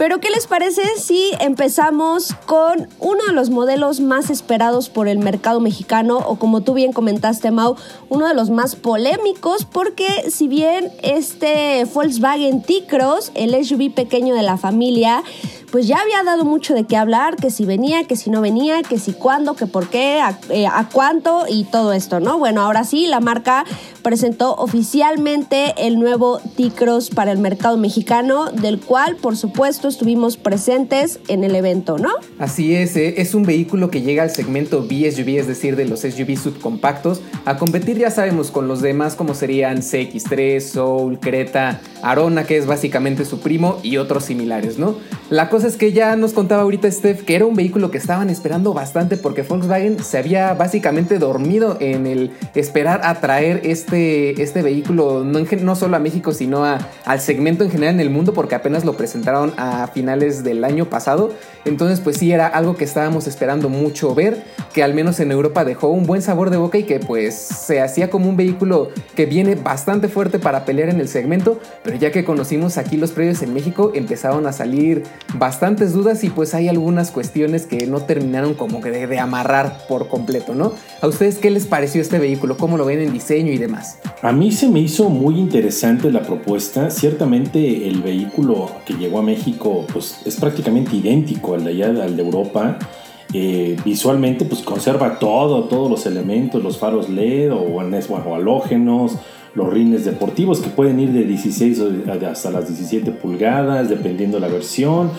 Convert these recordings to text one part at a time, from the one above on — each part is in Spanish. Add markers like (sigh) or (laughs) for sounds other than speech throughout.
Pero ¿qué les parece si empezamos con uno de los modelos más esperados por el mercado mexicano o como tú bien comentaste Mau, uno de los más polémicos porque si bien este Volkswagen T-Cross, el SUV pequeño de la familia, pues ya había dado mucho de qué hablar, que si venía, que si no venía, que si cuándo, que por qué, a, eh, cuánto y todo esto, ¿no? Bueno, ahora sí, la marca presentó oficialmente el nuevo T-Cross para el mercado mexicano, del cual, por supuesto, estuvimos presentes en el evento, ¿no? Así es, eh, es un vehículo que llega al segmento B-SUV, es decir, de los SUV subcompactos, a competir, ya sabemos, con los demás como serían CX3, Soul, Creta, Arona, que es básicamente su primo, y otros similares, ¿no? La cosa es que ya nos contaba ahorita Steph que era un vehículo que estaban esperando bastante porque Volkswagen se había básicamente dormido en el esperar a traer este, este vehículo no, no solo a México sino a, al segmento en general en el mundo porque apenas lo presentaron a finales del año pasado. Entonces pues sí era algo que estábamos esperando mucho ver, que al menos en Europa dejó un buen sabor de boca y que pues se hacía como un vehículo que viene bastante fuerte para pelear en el segmento, pero ya que conocimos aquí los precios en México empezaron a salir bastante bastantes dudas y pues hay algunas cuestiones que no terminaron como que de, amarrar por completo, ¿no? ¿A ustedes qué les pareció este vehículo? ¿Cómo lo ven en diseño y demás? A mí se me hizo muy interesante la propuesta. Ciertamente el vehículo que llegó a México pues es prácticamente idéntico al de allá, al de Europa. Eh, visualmente pues conserva todo, todos los elementos, los faros LED o, o halógenos, los rines deportivos que pueden ir de 16 hasta las 17 pulgadas, dependiendo la versión.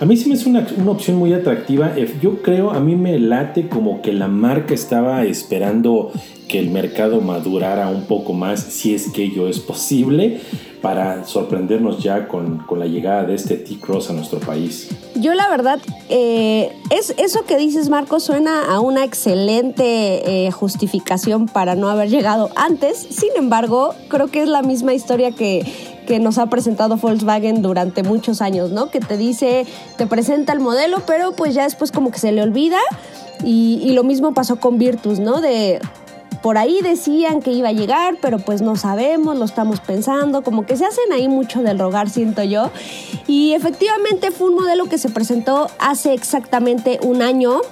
A mí sí me es una, una opción muy atractiva. Yo creo, a mí me late como que la marca estaba esperando que el mercado madurara un poco más, si es que ello es posible, para sorprendernos ya con, con la llegada de este T-Cross a nuestro país. Yo la verdad, eh, es, eso que dices Marco suena a una excelente eh, justificación para no haber llegado antes, sin embargo, creo que es la misma historia que, que nos ha presentado Volkswagen durante muchos años, ¿no? Que te dice, te presenta el modelo, pero pues ya después como que se le olvida. Y, lo mismo pasó con Virtus, ¿no? Por ahí decían que iba a llegar, pero pues no sabemos, lo estamos pensando, como que se hacen ahí mucho del rogar, siento yo. Y efectivamente fue un modelo que se presentó hace exactamente un año.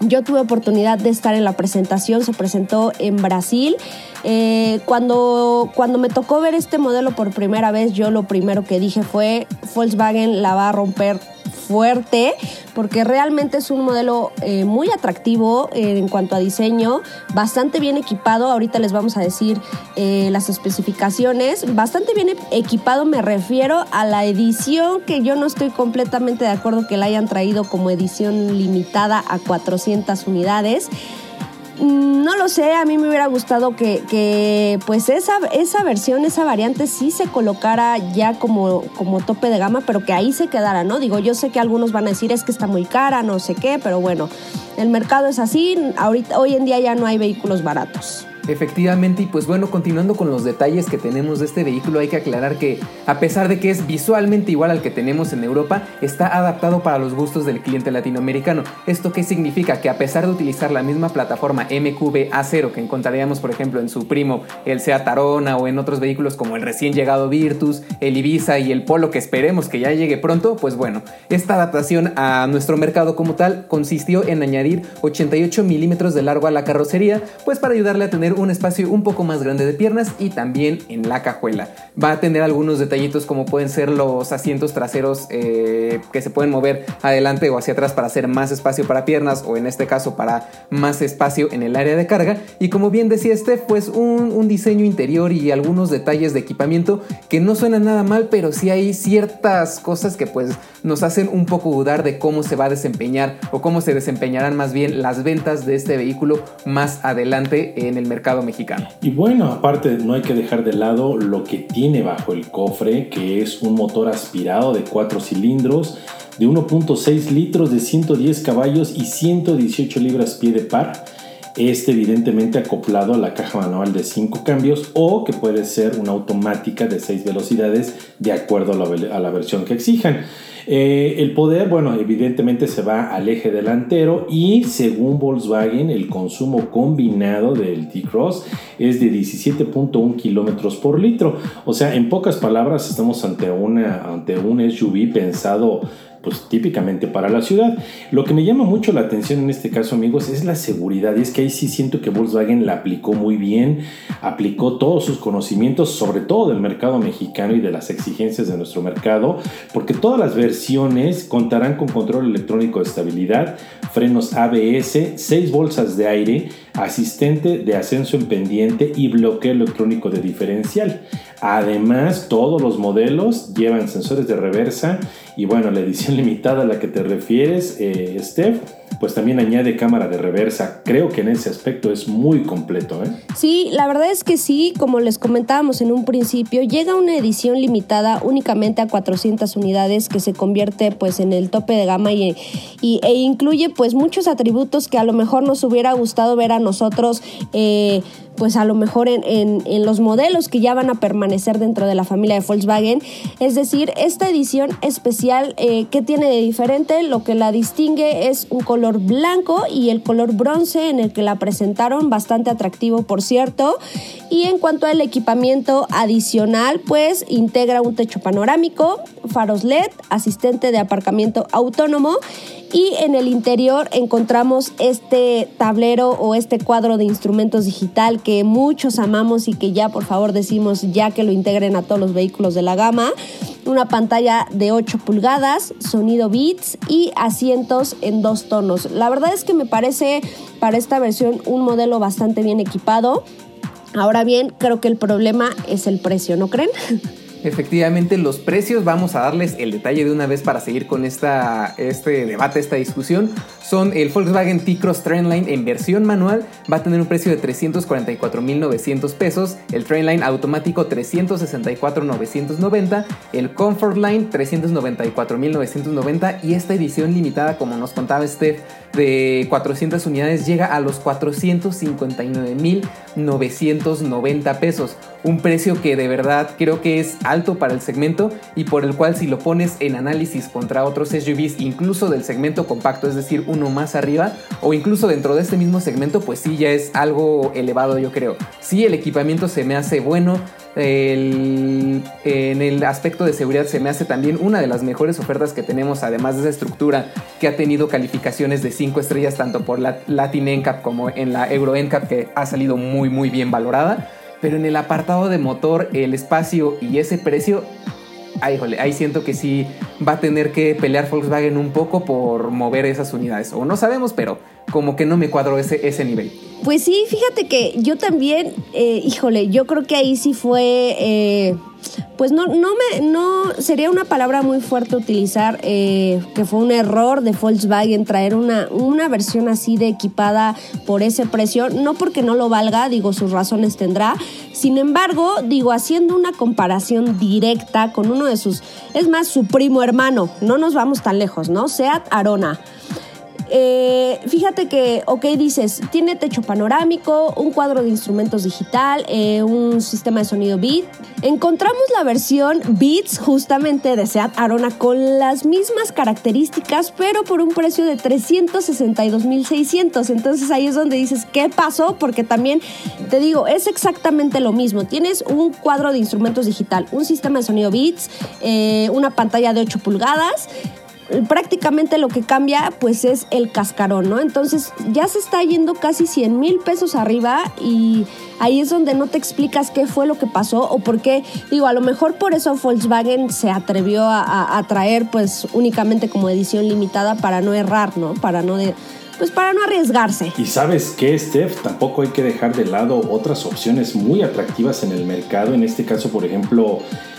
Yo tuve oportunidad de estar en la presentación, se presentó en Brasil. Eh, cuando, cuando me tocó ver este modelo por primera vez, yo lo primero que dije fue, Volkswagen la va a romper fuerte porque realmente es un modelo eh, muy atractivo eh, en cuanto a diseño, bastante bien equipado, ahorita les vamos a decir eh, las especificaciones, bastante bien equipado me refiero a la edición que yo no estoy completamente de acuerdo que la hayan traído como edición limitada a 400 unidades. Mm, no lo sé, a mí me hubiera gustado que, pues esa, esa versión, esa variante sí se colocara ya como, como tope de gama, pero que ahí se quedara, ¿no? Digo, yo sé que algunos van a decir es que está muy cara, no sé qué, pero bueno, el mercado es así, ahorita, hoy en día ya no hay vehículos baratos. Efectivamente, y pues bueno, continuando con los detalles que tenemos de este vehículo, hay que aclarar que a pesar de que es visualmente igual al que tenemos en Europa, está adaptado para los gustos del cliente latinoamericano. ¿Esto qué significa? Que a pesar de utilizar la misma plataforma MQB A0 que encontraríamos por ejemplo en su primo el Seat Arona o en otros vehículos como el recién llegado Virtus, el Ibiza y el Polo que esperemos que ya llegue pronto, pues bueno, esta adaptación a nuestro mercado como tal consistió en añadir 88 milímetros de largo a la carrocería, pues para ayudarle a tener un espacio un poco más grande de piernas y también en la cajuela. Va a tener algunos detallitos como pueden ser los asientos traseros eh, que se pueden mover adelante o hacia atrás para hacer más espacio para piernas o en este caso para más espacio en el área de carga. Y como bien decía Steph, pues un, diseño interior y algunos detalles de equipamiento que no suenan nada mal, pero sí hay ciertas cosas que pues nos hacen un poco dudar de cómo se va a desempeñar o cómo se desempeñarán más bien las ventas de este vehículo más adelante en el mercado mexicano. Y bueno, aparte no hay que dejar de lado lo que tiene bajo el cofre, que es un motor aspirado de 4 cilindros de 1.6 litros de 110 caballos y 118 libras pie de par. Este evidentemente acoplado a la caja manual de 5 cambios o que puede ser una automática de 6 velocidades de acuerdo a la, versión que exijan. Eh, el poder, bueno, evidentemente se va al eje delantero y según Volkswagen el consumo combinado del T-Cross es de 17.1 kilómetros por litro. O sea, en pocas palabras estamos ante, una, ante un SUV pensado pues típicamente para la ciudad. Lo que me llama mucho la atención en este caso, amigos, es la seguridad. Y es que ahí sí siento que Volkswagen la aplicó muy bien, aplicó todos sus conocimientos, sobre todo del mercado mexicano y de las exigencias de nuestro mercado, porque todas las versiones contarán con control electrónico de estabilidad, frenos ABS, 6 bolsas de aire, asistente de ascenso en pendiente y bloqueo electrónico de diferencial. Además, todos los modelos llevan sensores de reversa y bueno, la edición (laughs) limitada a la que te refieres, eh, Steph, pues también añade cámara de reversa. Creo que en ese aspecto es muy completo. ¿eh? Sí, la verdad es que sí, como les comentábamos en un principio, llega una edición limitada únicamente a 400 unidades que se convierte pues en el tope de gama y, e incluye pues muchos atributos que a lo mejor nos hubiera gustado ver a nosotros. Eh, pues a lo mejor en, en, los modelos que ya van a permanecer dentro de la familia de Volkswagen. Es decir, esta edición especial, eh, ¿qué tiene de diferente? Lo que la distingue es un color blanco y el color bronce en el que la presentaron, bastante atractivo por cierto. Y en cuanto al equipamiento adicional, pues integra un techo panorámico, faros LED, asistente de aparcamiento autónomo y en el interior encontramos este tablero o este cuadro de instrumentos digital que muchos amamos y que ya por favor decimos ya que lo integren a todos los vehículos de la gama. Una pantalla de 8 pulgadas, sonido Beats y asientos en dos tonos. La verdad es que me parece para esta versión un modelo bastante bien equipado. Ahora bien, creo que el problema es el precio, ¿no creen? (laughs) Efectivamente, los precios, vamos a darles el detalle de una vez para seguir con esta, este debate, esta discusión. Son el Volkswagen T-Cross Trendline en versión manual, va a tener un precio de 344.900 pesos, el Trendline automático 364.990, el Comfort Line 394.990 y esta edición limitada, como nos contaba Steph, de 400 unidades llega a los 459.990 pesos. Un precio que de verdad creo que es alto para el segmento y por el cual si lo pones en análisis contra otros SUVs, incluso del segmento compacto, es decir, uno más arriba, o incluso dentro de este mismo segmento, pues sí ya es algo elevado yo creo. Sí, el equipamiento se me hace bueno, en el aspecto de seguridad se me hace también una de las mejores ofertas que tenemos, además de esa estructura que ha tenido calificaciones de 5 estrellas tanto por la Latin NCAP como en la Euro NCAP que ha salido muy muy bien valorada. Pero en el apartado de motor, el espacio y ese precio, ahí, ahí siento que sí va a tener que pelear Volkswagen un poco por mover esas unidades. O no sabemos, pero como que no me cuadro ese, ese nivel. Pues sí, fíjate que yo también, eh, híjole, yo creo que ahí sí fue, eh, pues no, no me, no, sería una palabra muy fuerte utilizar, eh, que fue un error de Volkswagen traer una, una versión así de equipada por ese precio, no porque no lo valga, digo, sus razones tendrá, sin embargo, digo, haciendo una comparación directa con uno de sus, es más, su primo hermano, no nos vamos tan lejos, ¿no? Seat Arona. Eh, fíjate que, ok, dices, tiene techo panorámico, un cuadro de instrumentos digital, eh, un sistema de sonido Beat. Encontramos la versión Beats justamente de Seat Arona con las mismas características, pero por un precio de 362.600. Entonces ahí es donde dices, ¿qué pasó? Porque también, te digo, es exactamente lo mismo. Tienes un cuadro de instrumentos digital, un sistema de sonido Beats, eh, una pantalla de 8 pulgadas prácticamente lo que cambia pues es el cascarón, ¿no? Entonces ya se está yendo casi 100 mil pesos arriba y ahí es donde no te explicas qué fue lo que pasó o por qué, digo, a lo mejor por eso Volkswagen se atrevió a, traer pues únicamente como edición limitada para no errar, ¿no? Para no de, pues para no arriesgarse. Y sabes qué, Steph, tampoco hay que dejar de lado otras opciones muy atractivas en el mercado. En este caso, por ejemplo,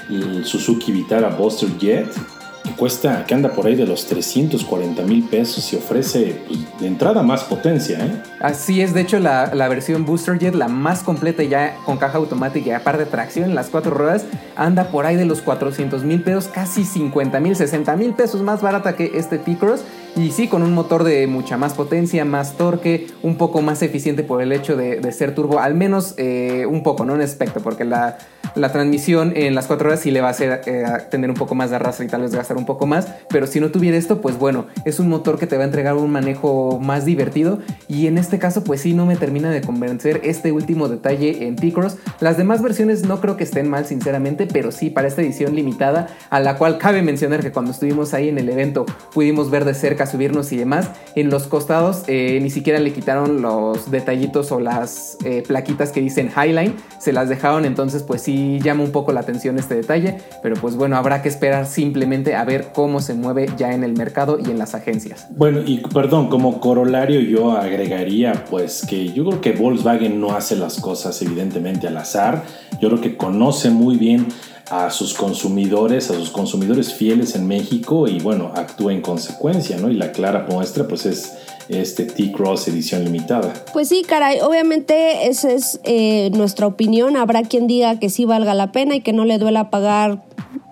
el Suzuki Vitara Buster Jet, que cuesta, que anda por ahí de los 340 mil pesos y ofrece pues, de entrada más potencia. ¿eh? Así es, de hecho la, la, versión Booster Jet, la más completa ya con caja automática y aparte de tracción, las cuatro ruedas, anda por ahí de los 400 mil pesos, casi 50 mil, 60 mil pesos más barata que este T-Cross Y sí, con un motor de mucha más potencia, más torque, un poco más eficiente por el hecho de, ser turbo, al menos eh, un poco, no en aspecto, porque la, la transmisión en las cuatro horas sí le va a hacer eh, tener un poco más de arrastre y tal vez gastar un poco más, pero si no tuviera esto, pues bueno, es un motor que te va a entregar un manejo más divertido y en este caso pues sí no me termina de convencer este último detalle en T-Cross. Las demás versiones no creo que estén mal sinceramente, pero sí para esta edición limitada, a la cual cabe mencionar que cuando estuvimos ahí en el evento pudimos ver de cerca, subirnos y demás, en los costados eh, ni siquiera le quitaron los detallitos o las eh, plaquitas que dicen Highline, se las dejaron, entonces pues sí llama un poco la atención este detalle, pero pues bueno, habrá que esperar simplemente a ver cómo se mueve ya en el mercado y en las agencias. Bueno, y perdón, como corolario yo agregaría pues que yo creo que Volkswagen no hace las cosas evidentemente al azar, yo creo que conoce muy bien a sus consumidores, a sus consumidores fieles en México y bueno, actúa en consecuencia, ¿no? Y la clara muestra pues es este T-Cross edición limitada. Pues sí, caray, obviamente esa es eh, nuestra opinión. Habrá quien diga que sí valga la pena y que no le duela pagar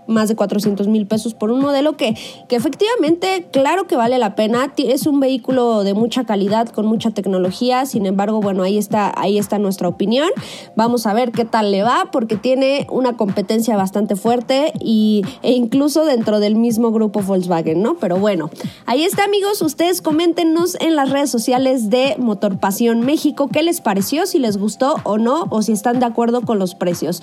más de 400 mil pesos por un modelo que, que efectivamente, claro que vale la pena. Es un vehículo de mucha calidad, con mucha tecnología. Sin embargo, bueno, ahí está, ahí está nuestra opinión. Vamos a ver qué tal le va, porque tiene una competencia bastante fuerte y, e incluso dentro del mismo grupo Volkswagen, ¿no? Pero bueno, ahí está, amigos. Ustedes coméntenos en las redes sociales de Motor Pasión México qué les pareció, si les gustó o no, o si están de acuerdo con los precios.